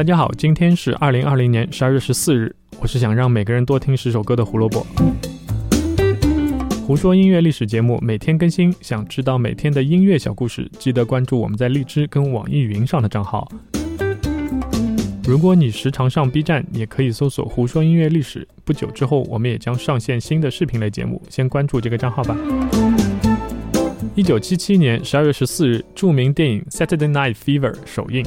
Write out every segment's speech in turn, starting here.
大家好，今天是二零二零年十二月十四日。我是想让每个人多听十首歌的胡萝卜。胡说音乐历史节目每天更新，想知道每天的音乐小故事，记得关注我们在荔枝跟网易云上的账号。如果你时常上 B 站，也可以搜索“胡说音乐历史”。不久之后，我们也将上线新的视频类节目，先关注这个账号吧。一九七七年十二月十四日，著名电影《Saturday Night Fever》首映。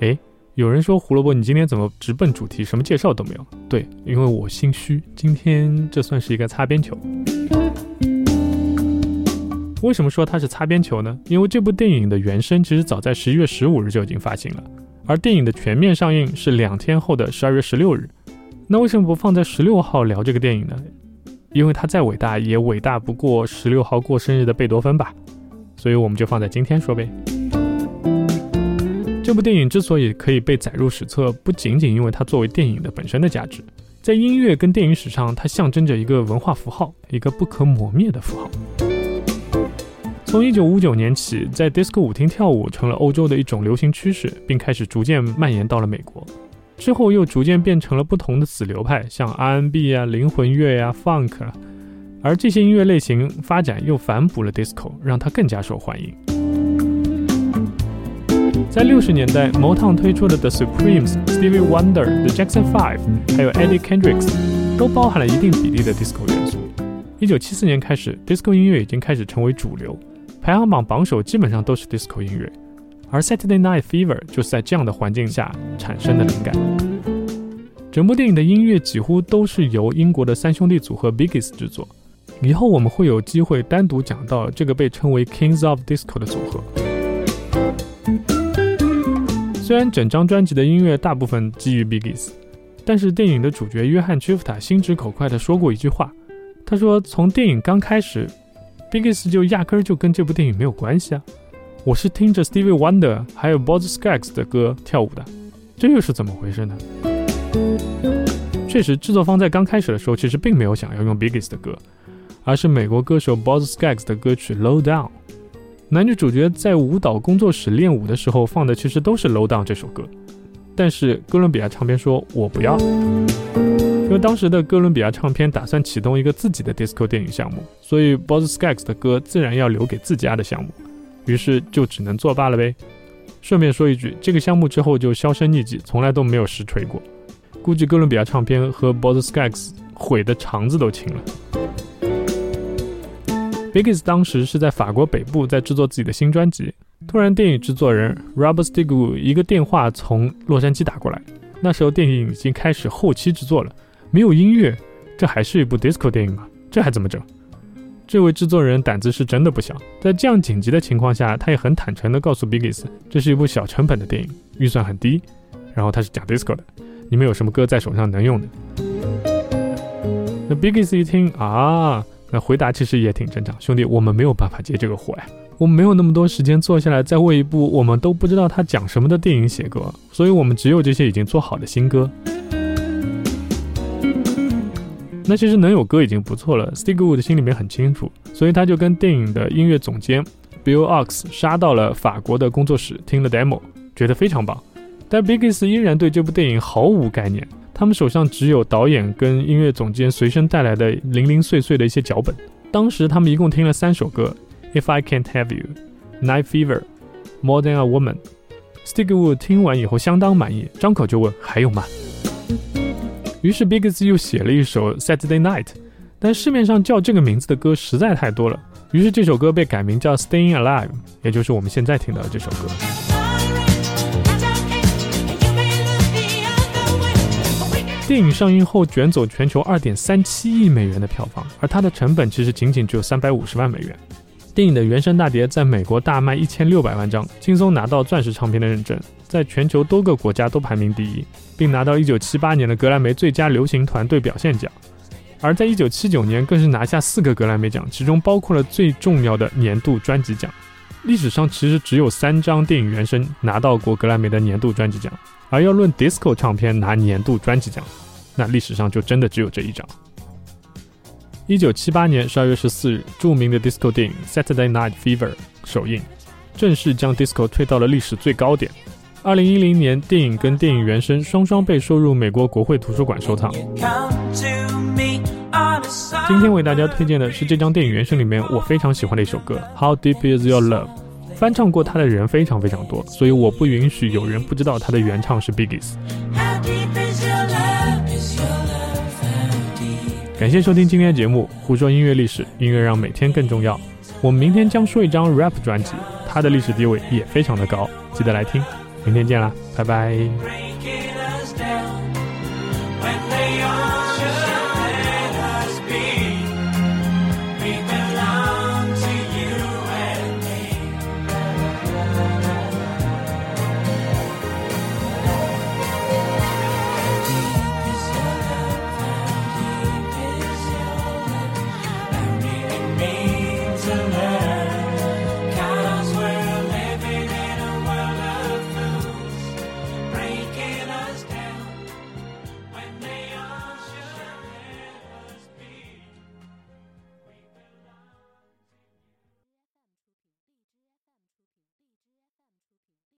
诶，有人说胡萝卜，你今天怎么直奔主题，什么介绍都没有？对，因为我心虚，今天这算是一个擦边球。为什么说它是擦边球呢？因为这部电影的原声其实早在十一月十五日就已经发行了，而电影的全面上映是两天后的十二月十六日。那为什么不放在十六号聊这个电影呢？因为它再伟大，也伟大不过十六号过生日的贝多芬吧。所以我们就放在今天说呗。这部电影之所以可以被载入史册，不仅仅因为它作为电影的本身的价值，在音乐跟电影史上，它象征着一个文化符号，一个不可磨灭的符号。从一九五九年起，在 disco 舞厅跳舞成了欧洲的一种流行趋势，并开始逐渐蔓延到了美国。之后又逐渐变成了不同的子流派，像 R&B 啊、灵魂乐呀、Funk，而这些音乐类型发展又反哺了 disco，让它更加受欢迎。在六十年代，Motown 推出的 The Supremes、Stevie Wonder、The Jackson Five，还有 Eddie Kendricks，都包含了一定比例的 disco 元素。一九七四年开始，disco 音乐已经开始成为主流。排行榜榜首基本上都是 disco 音乐，而 Saturday Night Fever 就是在这样的环境下产生的灵感。整部电影的音乐几乎都是由英国的三兄弟组合 Biggs 制作。以后我们会有机会单独讲到这个被称为 Kings of Disco 的组合。虽然整张专辑的音乐大部分基于 Biggs，但是电影的主角约翰·屈夫塔心直口快地说过一句话，他说：“从电影刚开始。” Biggs 就压根儿就跟这部电影没有关系啊！我是听着 Stevie Wonder 还有 Boz Scaggs 的歌跳舞的，这又是怎么回事呢？确实，制作方在刚开始的时候其实并没有想要用 Biggs 的歌，而是美国歌手 Boz Scaggs 的歌曲《Low Down》。男女主角在舞蹈工作室练舞的时候放的其实都是《Low Down》这首歌，但是哥伦比亚唱片说我不要。因为当时的哥伦比亚唱片打算启动一个自己的 disco 电影项目，所以 Boz Scaggs 的歌自然要留给自家的项目，于是就只能作罢了呗。顺便说一句，这个项目之后就销声匿迹，从来都没有实锤过。估计哥伦比亚唱片和 Boz Scaggs 毁的肠子都青了。Biggs 当时是在法国北部在制作自己的新专辑，突然电影制作人 Robert Stigwood 一个电话从洛杉矶打过来，那时候电影已经开始后期制作了。没有音乐，这还是一部 disco 电影吗？这还怎么整？这位制作人胆子是真的不小，在这样紧急的情况下，他也很坦诚地告诉 Biggs，这是一部小成本的电影，预算很低，然后他是讲 disco 的，你们有什么歌在手上能用的？那 Biggs 一听啊，那回答其实也挺正常，兄弟，我们没有办法接这个活呀，我们没有那么多时间坐下来再为一部我们都不知道他讲什么的电影写歌，所以我们只有这些已经做好的新歌。那其实能有歌已经不错了，Stigwood 心里面很清楚，所以他就跟电影的音乐总监 Bill Ox 杀到了法国的工作室，听了 demo，觉得非常棒。但 Biggs 依然对这部电影毫无概念，他们手上只有导演跟音乐总监随身带来的零零碎碎的一些脚本。当时他们一共听了三首歌：If I Can't Have You、Night Fever、More Than a Woman。Stigwood 听完以后相当满意，张口就问还有吗？于是 Biggs 又写了一首 Saturday Night，但市面上叫这个名字的歌实在太多了，于是这首歌被改名叫 Staying Alive，也就是我们现在听到的这首歌。电影上映后卷走全球2.37亿美元的票房，而它的成本其实仅仅只有350万美元。电影的原声大碟在美国大卖1600万张，轻松拿到钻石唱片的认证，在全球多个国家都排名第一。并拿到1978年的格莱美最佳流行团队表现奖，而在1979年更是拿下四个格莱美奖，其中包括了最重要的年度专辑奖。历史上其实只有三张电影原声拿到过格莱美的年度专辑奖，而要论 disco 唱片拿年度专辑奖，那历史上就真的只有这一张。1978年12月14日，著名的 disco 电影《Saturday Night Fever》首映，正式将 disco 推到了历史最高点。二零一零年，电影跟电影原声双双被收入美国国会图书馆收藏。今天为大家推荐的是这张电影原声里面我非常喜欢的一首歌《How Deep Is Your Love》。翻唱过他的人非常非常多所以我不允许有人不知道他的原唱是 Biggs 感谢收听今天的节目胡说音乐历史音乐让每天更重要。我们明天将说一张 rap 专辑他的历史地位也非常的高记得来听。明天见啦拜拜。